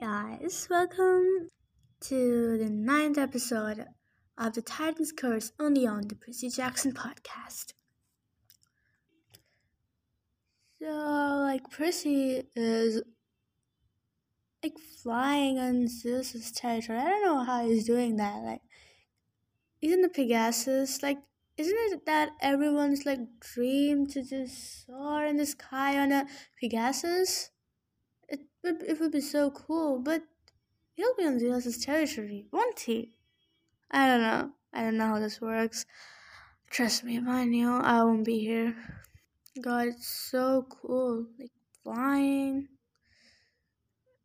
guys, welcome to the ninth episode of the Titan's Curse only on the Percy Jackson podcast. So, like, Percy is like flying on Zeus's territory. I don't know how he's doing that. Like, isn't the Pegasus like? Isn't it that everyone's like dream to just soar in the sky on a Pegasus? It would be so cool, but he'll be on Zeus's territory, won't he? I don't know. I don't know how this works. Trust me, if I knew, I won't be here. God, it's so cool. Like flying.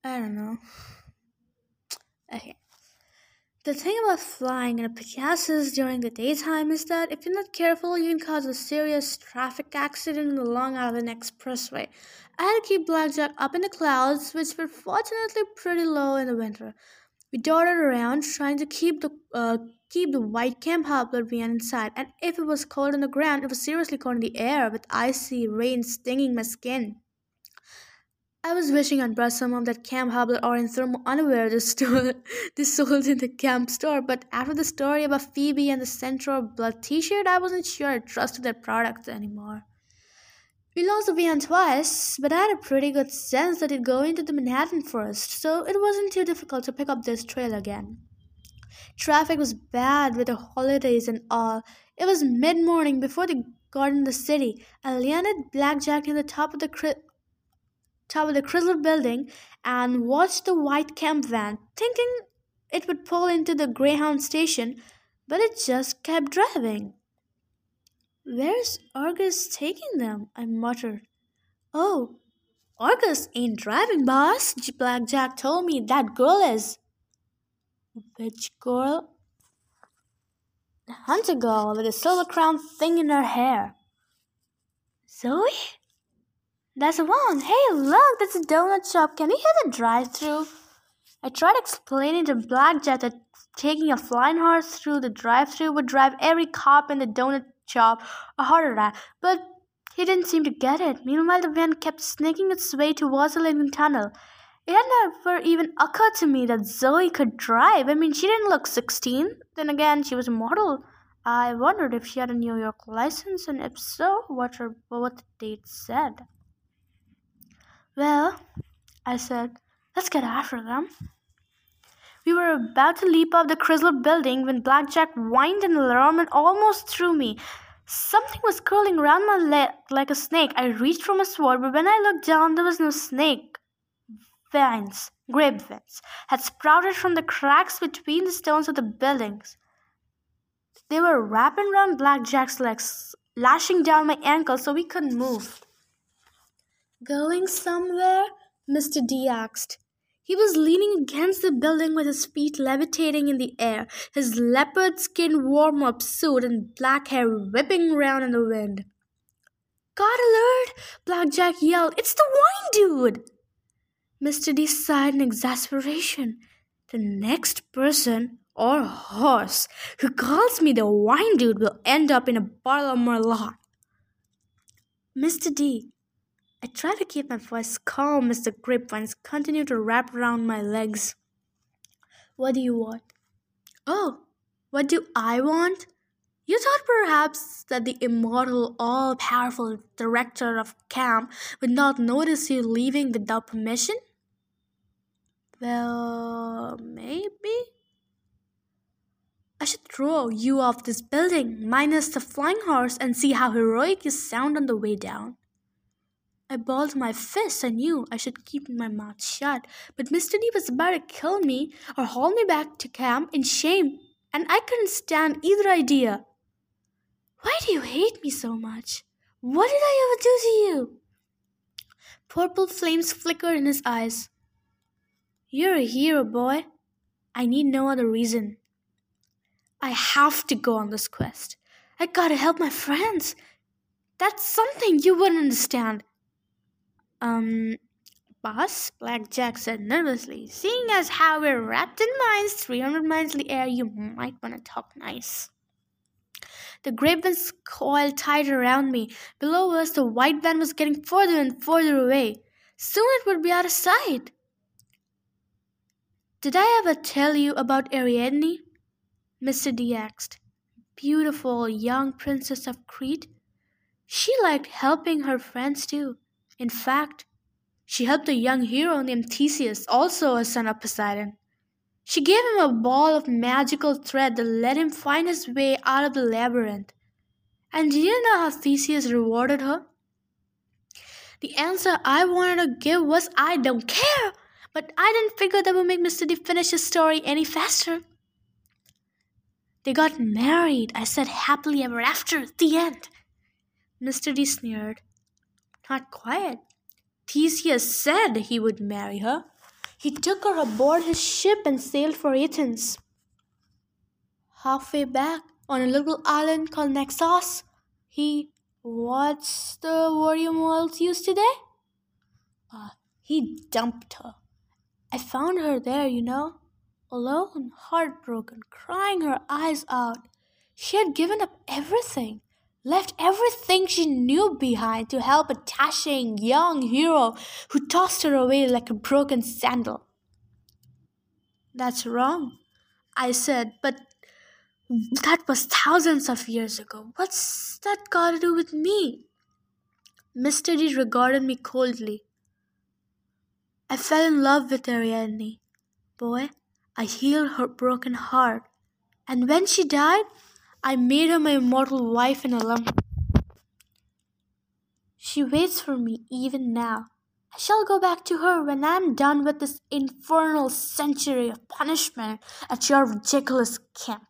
I don't know. Okay. The thing about flying in a Pegasus during the daytime is that if you're not careful, you can cause a serious traffic accident in the Long Island Expressway. I had to keep Blackjack up in the clouds, which were fortunately pretty low in the winter. We darted around, trying to keep the uh, keep the white camp Half-Blood van inside, and if it was cold on the ground, it was seriously cold in the air, with icy rain stinging my skin. I was wishing I'd brought some of that camp Half-Blood orange thermal underwear they, stole, they sold in the camp store, but after the story about Phoebe and the Centaur blood t-shirt, I wasn't sure I trusted their product anymore. We lost the van twice, but I had a pretty good sense that it'd go into the Manhattan first, so it wasn't too difficult to pick up this trail again. Traffic was bad with the holidays and all. It was mid-morning before they got in the city. I landed Blackjack in the top of the cri- of the Chrysler building and watched the white camp van, thinking it would pull into the Greyhound station, but it just kept driving. Where's Argus taking them? I muttered. Oh, Argus ain't driving, boss. Blackjack told me that girl is. Which girl? The hunter girl with a silver crown thing in her hair. Zoe? That's one. Hey, look, that's a donut shop. Can we hit the drive through? I tried explaining to Blackjack that taking a flying horse through the drive through would drive every cop in the donut shop a heart attack, but he didn't seem to get it. Meanwhile, the van kept snaking its way towards the Lincoln Tunnel. It had never even occurred to me that Zoe could drive. I mean, she didn't look 16. Then again, she was a model. I wondered if she had a New York license, and if so, what her the date said. Well, I said, let's get after them. We were about to leap off the Chrysler building when Blackjack whined an alarm and almost threw me. Something was curling around my leg like a snake. I reached for my sword, but when I looked down, there was no snake. Vines, grape vines, had sprouted from the cracks between the stones of the buildings. They were wrapping around Blackjack's legs, lashing down my ankles so we couldn't move. Going somewhere? Mr. D asked. He was leaning against the building with his feet levitating in the air, his leopard skin warm up suit and black hair whipping around in the wind. God alert! Blackjack yelled. It's the wine dude! Mr. D sighed in exasperation. The next person or horse who calls me the wine dude will end up in a bottle of Merlot. Mr. D, I try to keep my voice calm as the grapevines continue to wrap around my legs. What do you want? Oh, what do I want? You thought perhaps that the immortal, all powerful director of camp would not notice you leaving without permission? Well, maybe. I should throw you off this building, minus the flying horse, and see how heroic you sound on the way down. I balled my fists. I knew I should keep my mouth shut, but Mr. D was about to kill me or haul me back to camp in shame, and I couldn't stand either idea. Why do you hate me so much? What did I ever do to you? Purple flames flickered in his eyes. You're a hero, boy. I need no other reason. I have to go on this quest. I gotta help my friends. That's something you wouldn't understand. Um, boss, Blackjack said nervously. Seeing as how we're wrapped in mines 300 miles in the air, you might want to talk nice. The grapevines coiled tight around me. Below us, the white van was getting further and further away. Soon it would be out of sight. Did I ever tell you about Ariadne? Mr. D asked. Beautiful young princess of Crete. She liked helping her friends too. In fact, she helped a young hero named Theseus, also a son of Poseidon. She gave him a ball of magical thread that let him find his way out of the labyrinth. And do you know how Theseus rewarded her? The answer I wanted to give was I don't care, but I didn't figure that would make Mr. D finish his story any faster. They got married, I said happily ever after, the end. Mr. D sneered. Not quite. Theseus said he would marry her. He took her aboard his ship and sailed for Athens. Halfway back, on a little island called Naxos, he. What's the word you models use today? Uh, he dumped her. I found her there, you know, alone, heartbroken, crying her eyes out. She had given up everything left everything she knew behind to help a dashing young hero who tossed her away like a broken sandal. That's wrong, I said, but that was thousands of years ago. What's that got to do with me? Mr. D regarded me coldly. I fell in love with Ariadne. Boy, I healed her broken heart. And when she died, I made her my immortal wife and alum. She waits for me even now. I shall go back to her when I am done with this infernal century of punishment at your ridiculous camp.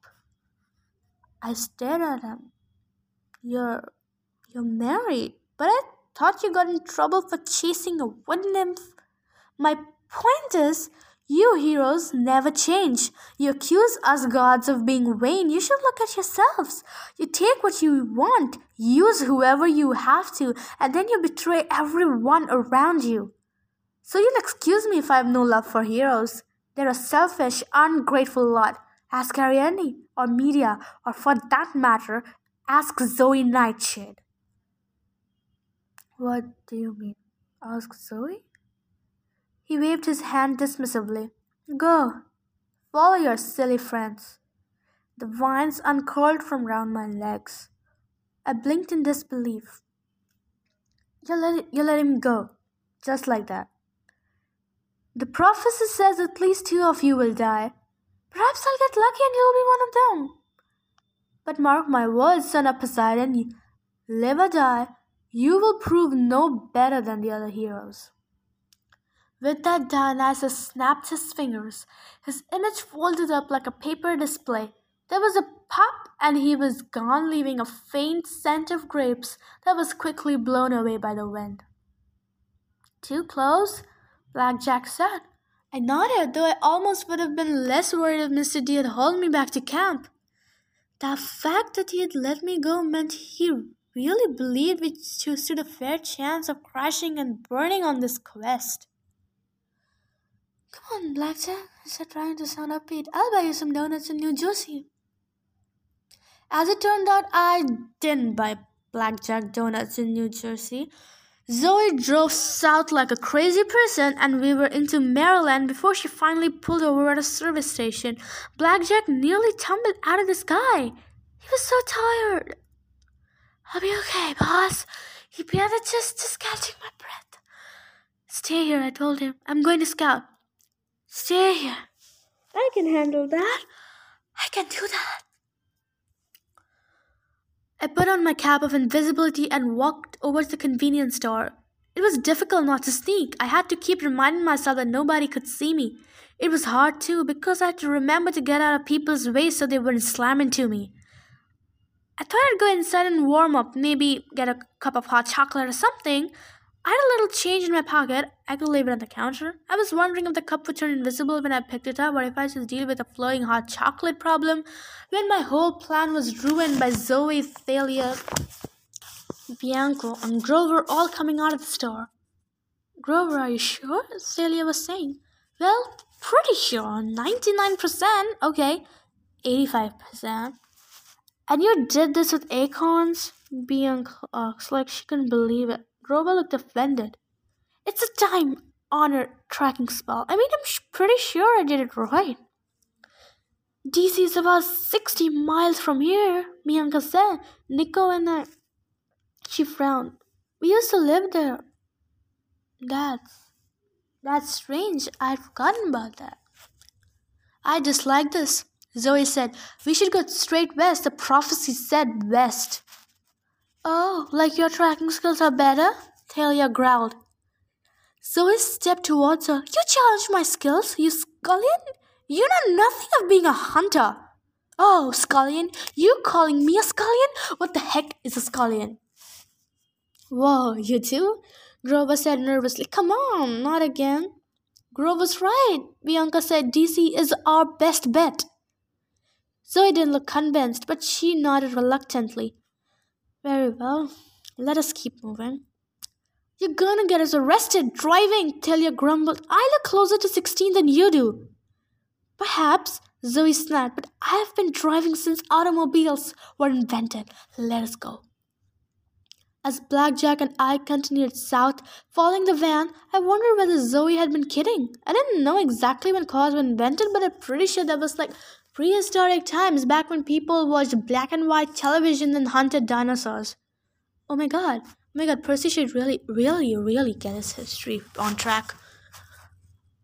I stared at him. You're you're married, but I thought you got in trouble for chasing a wood nymph. My point is, you heroes never change. You accuse us gods of being vain. You should look at yourselves. You take what you want, use whoever you have to, and then you betray everyone around you. So you'll excuse me if I have no love for heroes. They're a selfish, ungrateful lot. Ask Ariadne, or Medea, or for that matter, ask Zoe Nightshade. What do you mean? Ask Zoe? He waved his hand dismissively. Go, follow your silly friends. The vines uncurled from round my legs. I blinked in disbelief. You let, you let him go, just like that. The prophecy says at least two of you will die. Perhaps I'll get lucky and you'll be one of them. But mark my words, son of Poseidon, live or die, you will prove no better than the other heroes. With that Dionysus snapped his fingers. His image folded up like a paper display. There was a pop and he was gone, leaving a faint scent of grapes that was quickly blown away by the wind. Too close? Blackjack said. I nodded, though I almost would have been less worried if Mr. D had hauled me back to camp. The fact that he had let me go meant he really believed we stood a fair chance of crashing and burning on this quest. Come on, Blackjack, I said, trying to sound upbeat. I'll buy you some donuts in New Jersey. As it turned out, I didn't buy Blackjack donuts in New Jersey. Zoe drove south like a crazy person, and we were into Maryland before she finally pulled over at a service station. Blackjack nearly tumbled out of the sky. He was so tired. I'll be okay, boss. He panted, just, just catching my breath. Stay here, I told him. I'm going to scout. Stay here. I can handle that. I can do that. I put on my cap of invisibility and walked over to the convenience store. It was difficult not to sneak. I had to keep reminding myself that nobody could see me. It was hard too because I had to remember to get out of people's way so they wouldn't slam into me. I thought I'd go inside and warm up, maybe get a cup of hot chocolate or something, I had a little change in my pocket. I could leave it on the counter. I was wondering if the cup would turn invisible when I picked it up, or if I should deal with a flowing hot chocolate problem when my whole plan was ruined by Zoe, Thalia, Bianca, and Grover all coming out of the store. Grover, are you sure? Thalia was saying. Well, pretty sure. 99%. Okay. 85%. And you did this with acorns? Bianca asked like she couldn't believe it. Grover looked offended. It's a time honored tracking spell. I made him pretty sure I did it right. DC is about 60 miles from here, Bianca said. Nico and I. She frowned. We used to live there. That's. That's strange. I'd forgotten about that. I dislike this. Zoe said, We should go straight west. The prophecy said west. Oh, like your tracking skills are better? Thalia growled. Zoe stepped towards her. You challenge my skills, you scullion? You know nothing of being a hunter. Oh, scullion, you calling me a scullion? What the heck is a scullion? Whoa, you too? Grover said nervously. Come on, not again. Grover's right. Bianca said DC is our best bet. Zoe didn't look convinced, but she nodded reluctantly. Very well. Let us keep moving. You're gonna get us arrested driving, Thalia grumbled. I look closer to 16 than you do. Perhaps, Zoe snapped, but I have been driving since automobiles were invented. Let us go. As Blackjack and I continued south, following the van, I wondered whether Zoe had been kidding. I didn't know exactly when cars were invented, but I'm pretty sure that was like prehistoric times back when people watched black and white television and hunted dinosaurs. Oh my god. Oh my god, Percy should really, really, really get his history on track.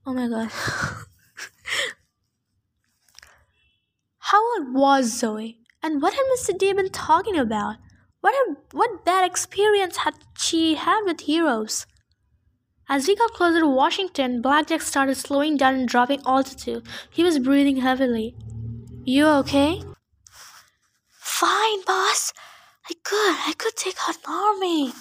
Oh my god. How old was Zoe? And what had Mr. D been talking about? What, had, what bad experience had she had with heroes? As we got closer to Washington, Blackjack started slowing down and dropping altitude. He was breathing heavily. You okay? Fine, boss. I could. I could take out an army.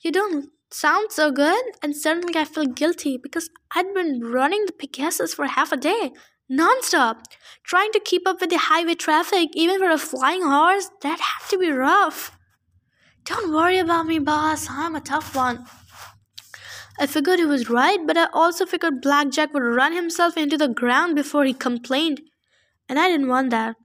You don't sound so good, and suddenly I feel guilty because I'd been running the Pegasus for half a day, nonstop, trying to keep up with the highway traffic, even for a flying horse. That had to be rough. Don't worry about me, boss. I'm a tough one. I figured he was right, but I also figured Blackjack would run himself into the ground before he complained, and I didn't want that.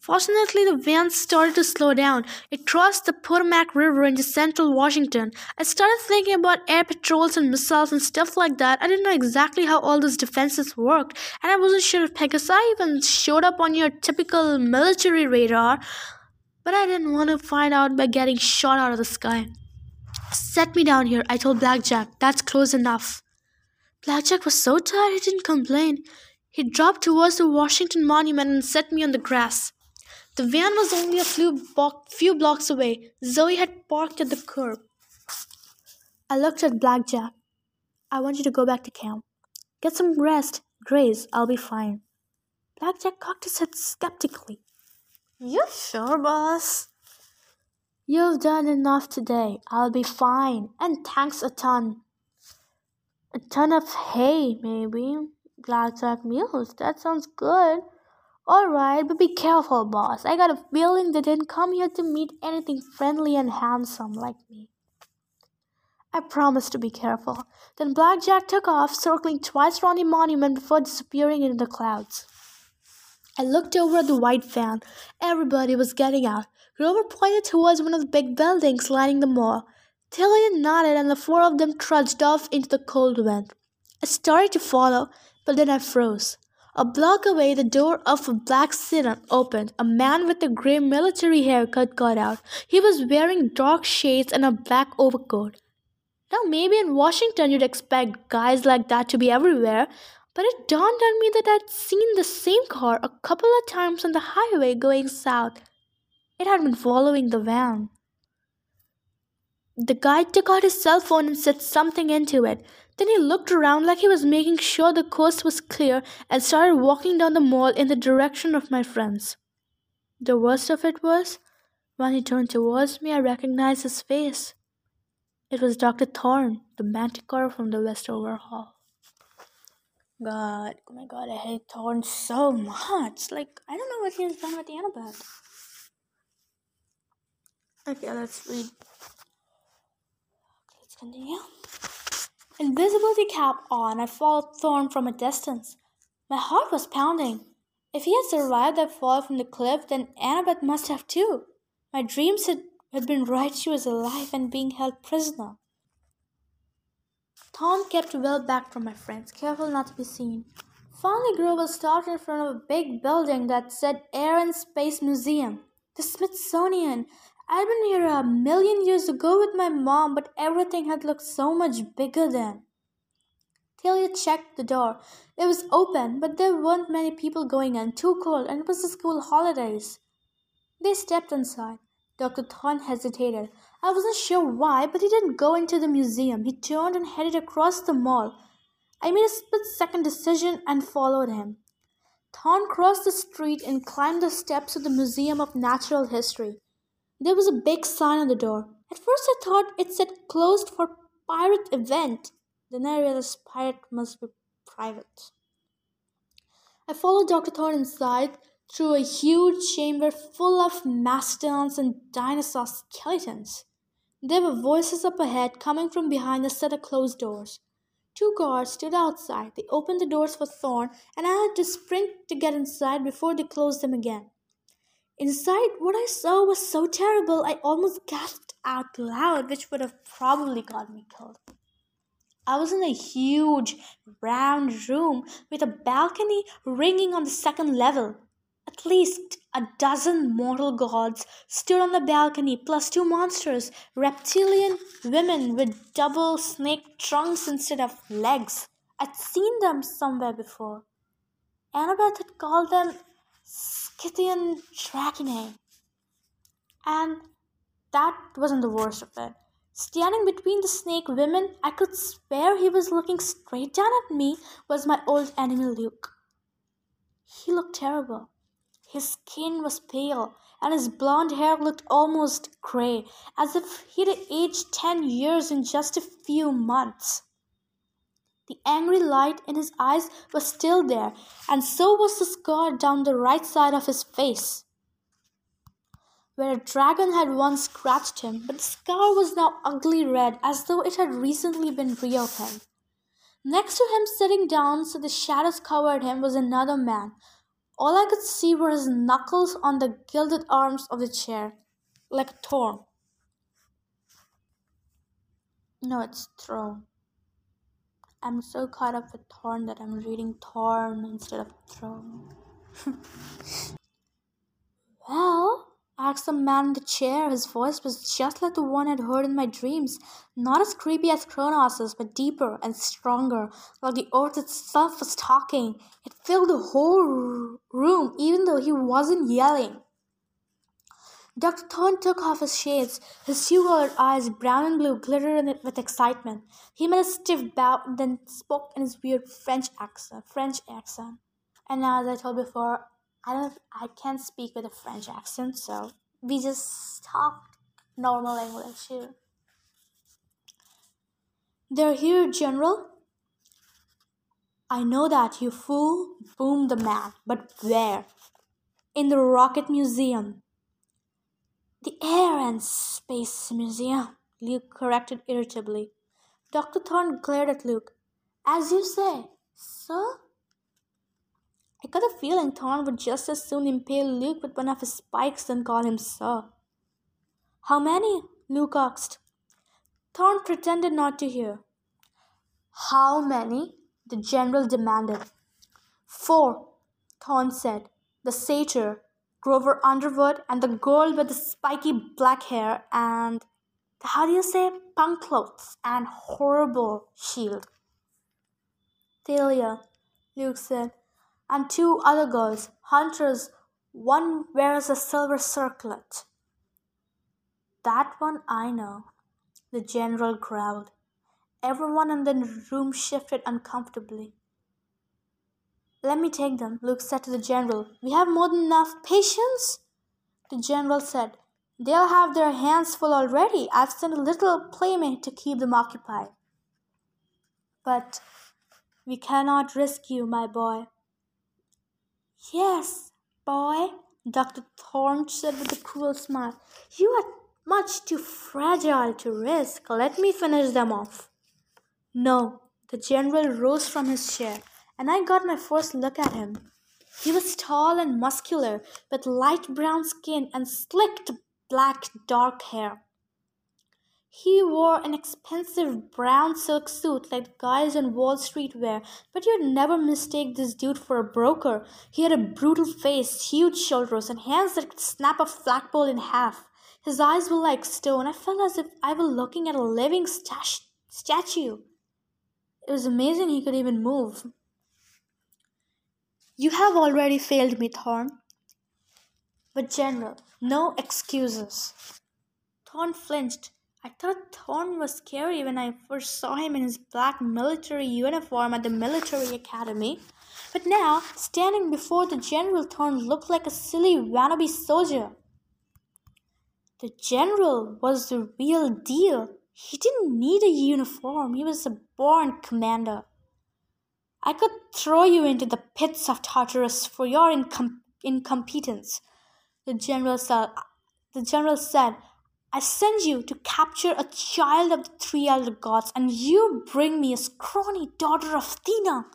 Fortunately, the van started to slow down. It crossed the Potomac River into central Washington. I started thinking about air patrols and missiles and stuff like that. I didn't know exactly how all those defenses worked, and I wasn't sure if Pegasus even showed up on your typical military radar. But I didn't want to find out by getting shot out of the sky. Set me down here, I told Blackjack. That's close enough. Blackjack was so tired he didn't complain. He dropped towards the Washington Monument and set me on the grass. The van was only a few, bo- few blocks away. Zoe had parked at the curb. I looked at Blackjack. I want you to go back to camp. Get some rest. Grace, I'll be fine. Blackjack cocked his head skeptically. You sure, boss? You've done enough today. I'll be fine. And thanks a ton. A ton of hay, maybe. Blackjack mules. That sounds good. Alright, but be careful, boss. I got a feeling they didn't come here to meet anything friendly and handsome like me. I promised to be careful. Then Blackjack took off, circling twice around the monument before disappearing into the clouds. I looked over at the white van. Everybody was getting out. Grover pointed towards one of the big buildings lining the mall. Thalia nodded, and the four of them trudged off into the cold wind. I started to follow, but then I froze. A block away, the door of a black sedan opened. A man with a gray military haircut got out. He was wearing dark shades and a black overcoat. Now, maybe in Washington you'd expect guys like that to be everywhere, but it dawned on me that I'd seen the same car a couple of times on the highway going south. It had been following the van. The guy took out his cell phone and said something into it. Then he looked around like he was making sure the coast was clear and started walking down the mall in the direction of my friends. The worst of it was, when he turned towards me, I recognized his face. It was Dr. Thorn, the manticore from the Westover Hall. God, oh my god, I hate Thorn so much. Like, I don't know what he has done with the Annabeth. Okay, let's read. Let's continue. Invisibility cap on, I followed Thorn from a distance. My heart was pounding. If he had survived that fall from the cliff, then Annabeth must have too. My dreams had, had been right. She was alive and being held prisoner. Thorn kept well back from my friends, careful not to be seen. Finally, Grover stopped in front of a big building that said Air and Space Museum. The Smithsonian. I'd been here a million years ago with my mom, but everything had looked so much bigger then. Thalia checked the door. It was open, but there weren't many people going in. Too cold, and it was the school holidays. They stepped inside. Dr. Thorn hesitated. I wasn't sure why, but he didn't go into the museum. He turned and headed across the mall. I made a split second decision and followed him. Thorn crossed the street and climbed the steps of the Museum of Natural History. There was a big sign on the door. At first, I thought it said closed for pirate event. Then I realized pirate must be private. I followed Dr. Thorn inside through a huge chamber full of mastodons and dinosaur skeletons. There were voices up ahead coming from behind a set of closed doors. Two guards stood outside. They opened the doors for Thorn, and I had to sprint to get inside before they closed them again. Inside, what I saw was so terrible I almost gasped out loud, which would have probably got me killed. I was in a huge round room with a balcony ringing on the second level. At least a dozen mortal gods stood on the balcony, plus two monsters, reptilian women with double snake trunks instead of legs. I'd seen them somewhere before. Annabeth had called them Scythian Dracaenae. And that wasn't the worst of it. Standing between the snake women, I could swear he was looking straight down at me, was my old enemy Luke. He looked terrible. His skin was pale, and his blond hair looked almost gray, as if he'd aged ten years in just a few months. The angry light in his eyes was still there, and so was the scar down the right side of his face, where a dragon had once scratched him, but the scar was now ugly red, as though it had recently been reopened. Next to him, sitting down so the shadows covered him, was another man, all I could see were his knuckles on the gilded arms of the chair, like a thorn. No, it's throne. I'm so caught up with thorn that I'm reading thorn instead of throne. well, asked the man in the chair. His voice was just like the one I'd heard in my dreams. Not as creepy as Kronos's, but deeper and stronger, like the earth itself was talking. It filled the whole room, even though he wasn't yelling. Dr. Thorn took off his shades. His two-colored eyes, brown and blue, glittered with excitement. He made a stiff bow and then spoke in his weird French accent. French accent. And as I told before, I don't I can't speak with a French accent, so we just talk normal English here. They're here, General. I know that, you fool, boomed the man, but where? In the Rocket Museum. The Air and Space Museum, Luke corrected irritably. Dr. Thorn glared at Luke. As you say, sir? I got a feeling Thorn would just as soon impale Luke with one of his spikes than call him sir. How many? Luke asked. Thorn pretended not to hear. How many? the general demanded. Four, Thorn said. The satyr, Grover Underwood, and the girl with the spiky black hair and how do you say punk clothes and horrible shield. Thalia, Luke said and two other girls, hunters. One wears a silver circlet. That one I know, the general growled. Everyone in the room shifted uncomfortably. Let me take them, Luke said to the general. We have more than enough patience? The general said. They'll have their hands full already. I've sent a little playmate to keep them occupied. But we cannot risk you, my boy. Yes, boy, Dr. Thorn said with a cruel smile. You are much too fragile to risk. Let me finish them off. No, the general rose from his chair, and I got my first look at him. He was tall and muscular, with light brown skin and slicked black dark hair. He wore an expensive brown silk suit like guys on Wall Street wear, but you'd never mistake this dude for a broker. He had a brutal face, huge shoulders, and hands that could snap a flagpole in half. His eyes were like stone. I felt as if I were looking at a living st- statue. It was amazing he could even move. You have already failed me, Thorn. But, General, no excuses. Thorn flinched. I thought Thorn was scary when I first saw him in his black military uniform at the military academy. But now, standing before the General, Thorn looked like a silly wannabe soldier. The General was the real deal. He didn't need a uniform, he was a born commander. I could throw you into the pits of Tartarus for your incom- incompetence. The general said, the general said I send you to capture a child of the three elder gods, and you bring me a scrawny daughter of Athena.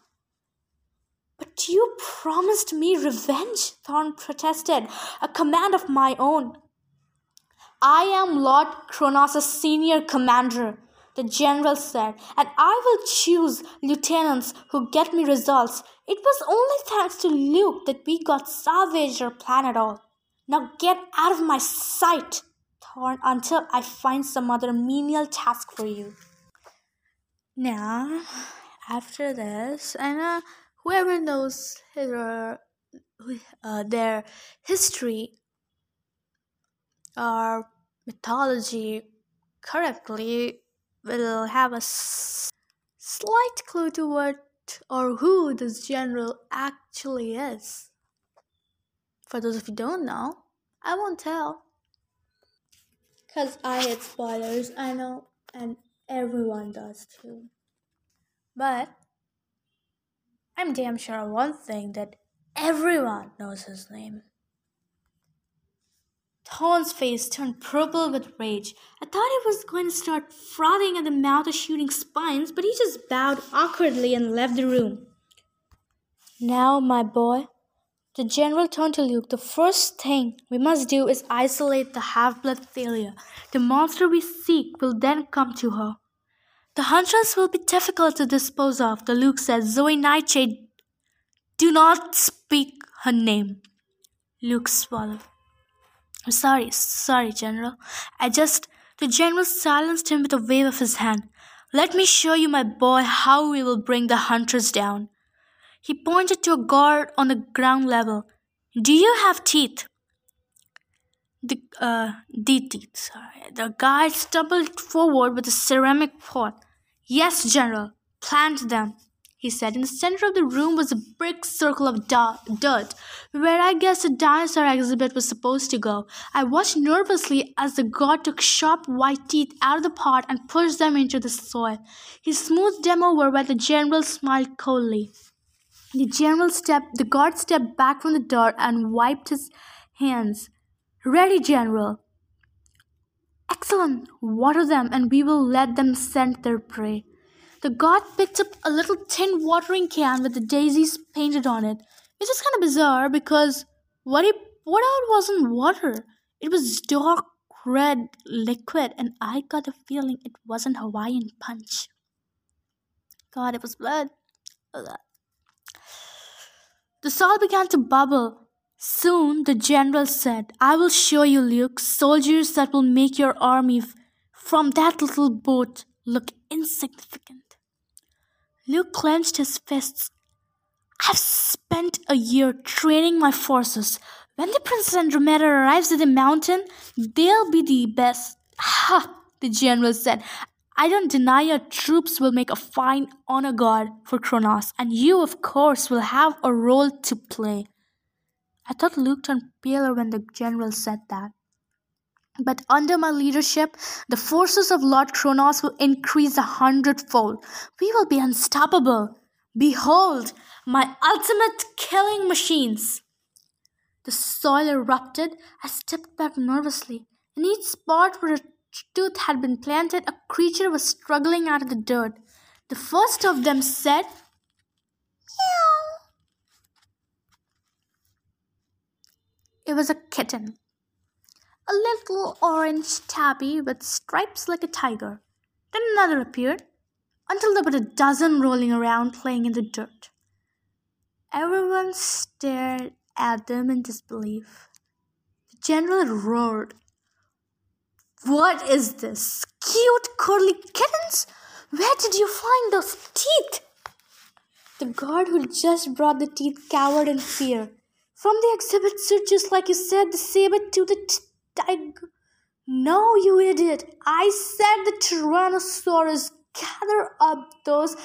But you promised me revenge, Thorn protested, a command of my own. I am Lord Kronos' senior commander, the general said, and I will choose lieutenants who get me results. It was only thanks to Luke that we got salvaged our planet all. Now get out of my sight! Thorn until I find some other menial task for you. Now, after this, and uh, whoever knows his, uh, uh, their history or mythology correctly will have a s- slight clue to what or who this general actually is. For those of you don't know, I won't tell. Because I hate spoilers, I know, and everyone does too. But I'm damn sure of one thing that everyone knows his name. Thorn's face turned purple with rage. I thought he was going to start frothing at the mouth or shooting spines, but he just bowed awkwardly and left the room. Now, my boy, the general turned to Luke. The first thing we must do is isolate the half blood failure. The monster we seek will then come to her. The huntress will be difficult to dispose of, the Luke said. Zoe Nightshade, do not speak her name. Luke swallowed. Sorry, sorry, General. I just. The General silenced him with a wave of his hand. Let me show you, my boy, how we will bring the hunters down. He pointed to a guard on the ground level. Do you have teeth? The, uh, the teeth, sorry. The guy stumbled forward with a ceramic pot. Yes, General. Plant them, he said. In the center of the room was a brick circle of dirt, where I guess the dinosaur exhibit was supposed to go. I watched nervously as the god took sharp white teeth out of the pot and pushed them into the soil. He smoothed them over while the general smiled coldly. The general stepped, the guard stepped back from the door and wiped his hands. Ready, General. Excellent. Water them and we will let them scent their prey. The guard picked up a little tin watering can with the daisies painted on it, which is kind of bizarre because what he poured out wasn't water. It was dark red liquid, and I got a feeling it wasn't Hawaiian punch. God, it was blood. Ugh. The salt began to bubble. Soon the general said, I will show you, Luke, soldiers that will make your army f- from that little boat look insignificant. Luke clenched his fists. I've spent a year training my forces. When the Princess Andromeda arrives at the mountain, they'll be the best. Ha! The general said. I don't deny your troops will make a fine honor guard for Kronos, and you, of course, will have a role to play. I thought Luke turned paler when the general said that. But under my leadership, the forces of Lord Kronos will increase a hundredfold. We will be unstoppable. Behold, my ultimate killing machines. The soil erupted. I stepped back nervously. In each spot where a tooth had been planted, a creature was struggling out of the dirt. The first of them said, Meow. It was a kitten. A little orange tabby with stripes like a tiger. Then another appeared, until there were a dozen rolling around playing in the dirt. Everyone stared at them in disbelief. The general roared. What is this? Cute curly kittens? Where did you find those teeth? The guard who just brought the teeth cowered in fear. From the exhibit, sir, just like you said, the saber to tiger. No, you idiot. I said the Tyrannosaurus. Gather up those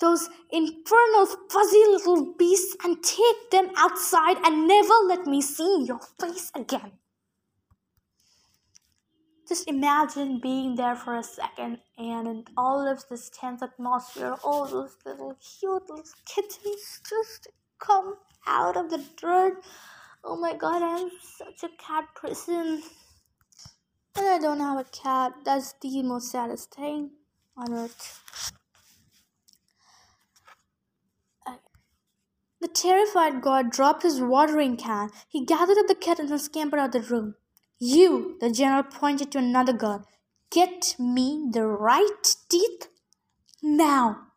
those infernal fuzzy little beasts and take them outside and never let me see your face again. Just imagine being there for a second and in all of this tense atmosphere, all those little cute little kittens just come out of the dirt. Oh my god, I'm such a cat person. And I don't have a cat. That's the most saddest thing on earth. The terrified guard dropped his watering can. He gathered up the kittens and scampered out of the room. You, the general pointed to another guard, get me the right teeth now.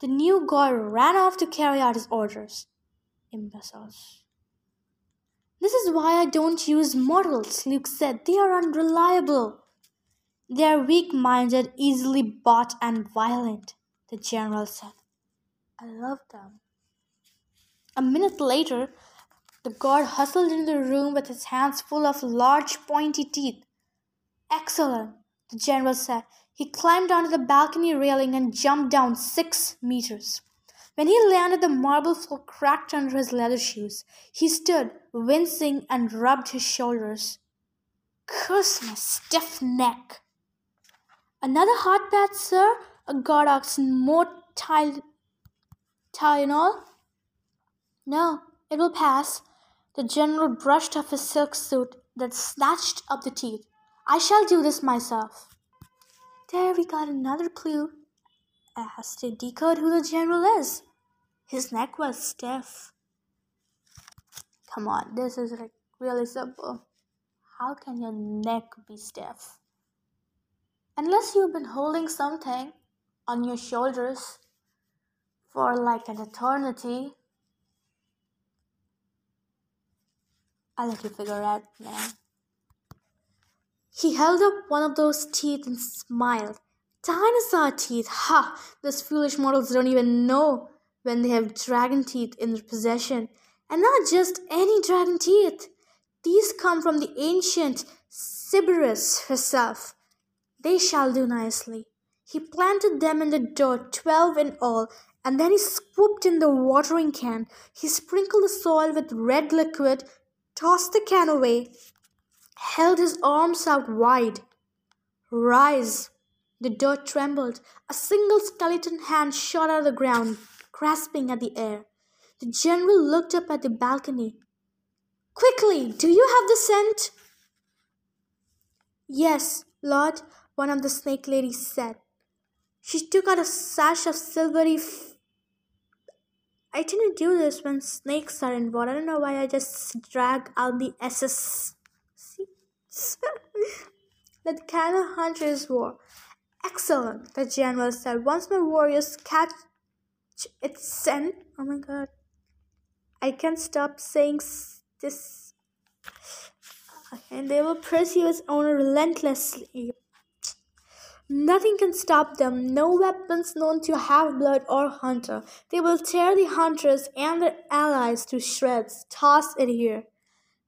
The new guard ran off to carry out his orders. Imbeciles. This is why I don't use models, Luke said. They are unreliable. They are weak minded, easily bought, and violent, the general said. I love them. A minute later, the guard hustled into the room with his hands full of large pointy teeth. Excellent, the general said. He climbed onto the balcony railing and jumped down six meters. When he landed, the marble floor cracked under his leather shoes. He stood, wincing, and rubbed his shoulders. Curse my stiff neck. Another hot bath, sir? A guard asked more ty- Tylenol? No, it will pass. The general brushed off his silk suit, then snatched up the teeth. I shall do this myself. There we got another clue as to decode who the general is. His neck was stiff. Come on, this is like really simple. How can your neck be stiff? Unless you've been holding something on your shoulders for like an eternity I'll let you figure out now. He held up one of those teeth and smiled. Dinosaur teeth! Ha! Those foolish mortals don't even know when they have dragon teeth in their possession. And not just any dragon teeth. These come from the ancient Cerberus herself. They shall do nicely. He planted them in the dirt, twelve in all, and then he scooped in the watering can. He sprinkled the soil with red liquid tossed the can away, held his arms out wide. Rise! The dirt trembled. A single skeleton hand shot out of the ground, grasping at the air. The general looked up at the balcony. Quickly, do you have the scent? Yes, Lord, one of the snake ladies said. She took out a sash of silvery f- I didn't do this when snakes are involved. I don't know why I just drag out the SS. kind of hunters wore. Excellent, the general said. Once my warriors catch its scent, oh my god, I can't stop saying this. And they will pursue its owner relentlessly. Nothing can stop them, no weapons known to have blood or hunter. They will tear the hunters and their allies to shreds, toss it here.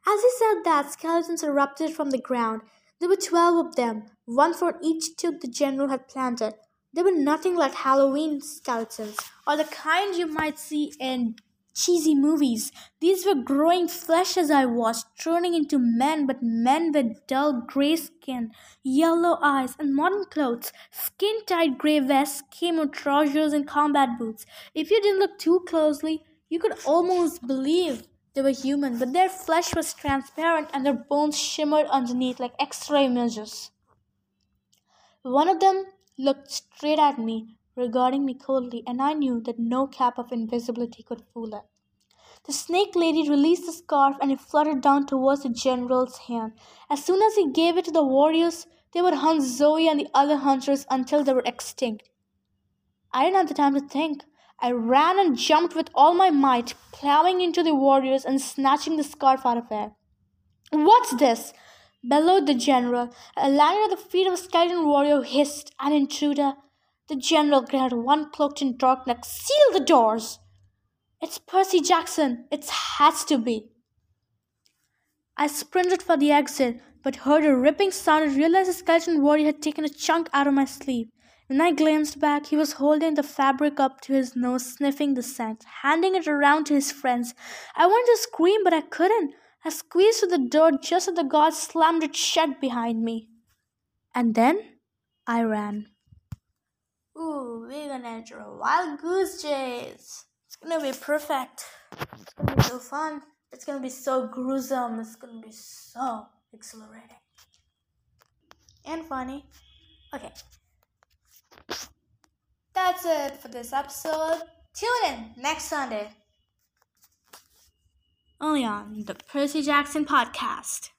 As he said that, skeletons erupted from the ground. There were twelve of them, one for each tooth the general had planted. They were nothing like Halloween skeletons, or the kind you might see in cheesy movies. These were growing flesh as I watched, turning into men, but men with dull gray skin, yellow eyes, and modern clothes. Skin tight gray vests, camo trousers, and combat boots. If you didn't look too closely, you could almost believe they were human, but their flesh was transparent and their bones shimmered underneath like x ray images. One of them looked straight at me, regarding me coldly, and I knew that no cap of invisibility could fool it. The snake lady released the scarf and it fluttered down towards the general's hand. As soon as he gave it to the warriors, they would hunt Zoe and the other hunters until they were extinct. I didn't have the time to think. I ran and jumped with all my might, plowing into the warriors and snatching the scarf out of air. What's this? Bellowed the general. A landed at the feet of a skeleton warrior hissed, An intruder. The general grabbed one cloaked in darkness. Seal the doors! It's Percy Jackson. It has to be. I sprinted for the exit, but heard a ripping sound and realized the skeleton warrior had taken a chunk out of my sleeve. When I glanced back, he was holding the fabric up to his nose, sniffing the scent, handing it around to his friends. I wanted to scream, but I couldn't. I squeezed through the door just as the guard slammed it shut behind me. And then I ran. Ooh, we're gonna enter a wild goose chase. It's gonna be perfect. It's gonna be so fun. It's gonna be so gruesome. It's gonna be so exhilarating and funny. Okay, that's it for this episode. Tune in next Sunday only on the Percy Jackson podcast.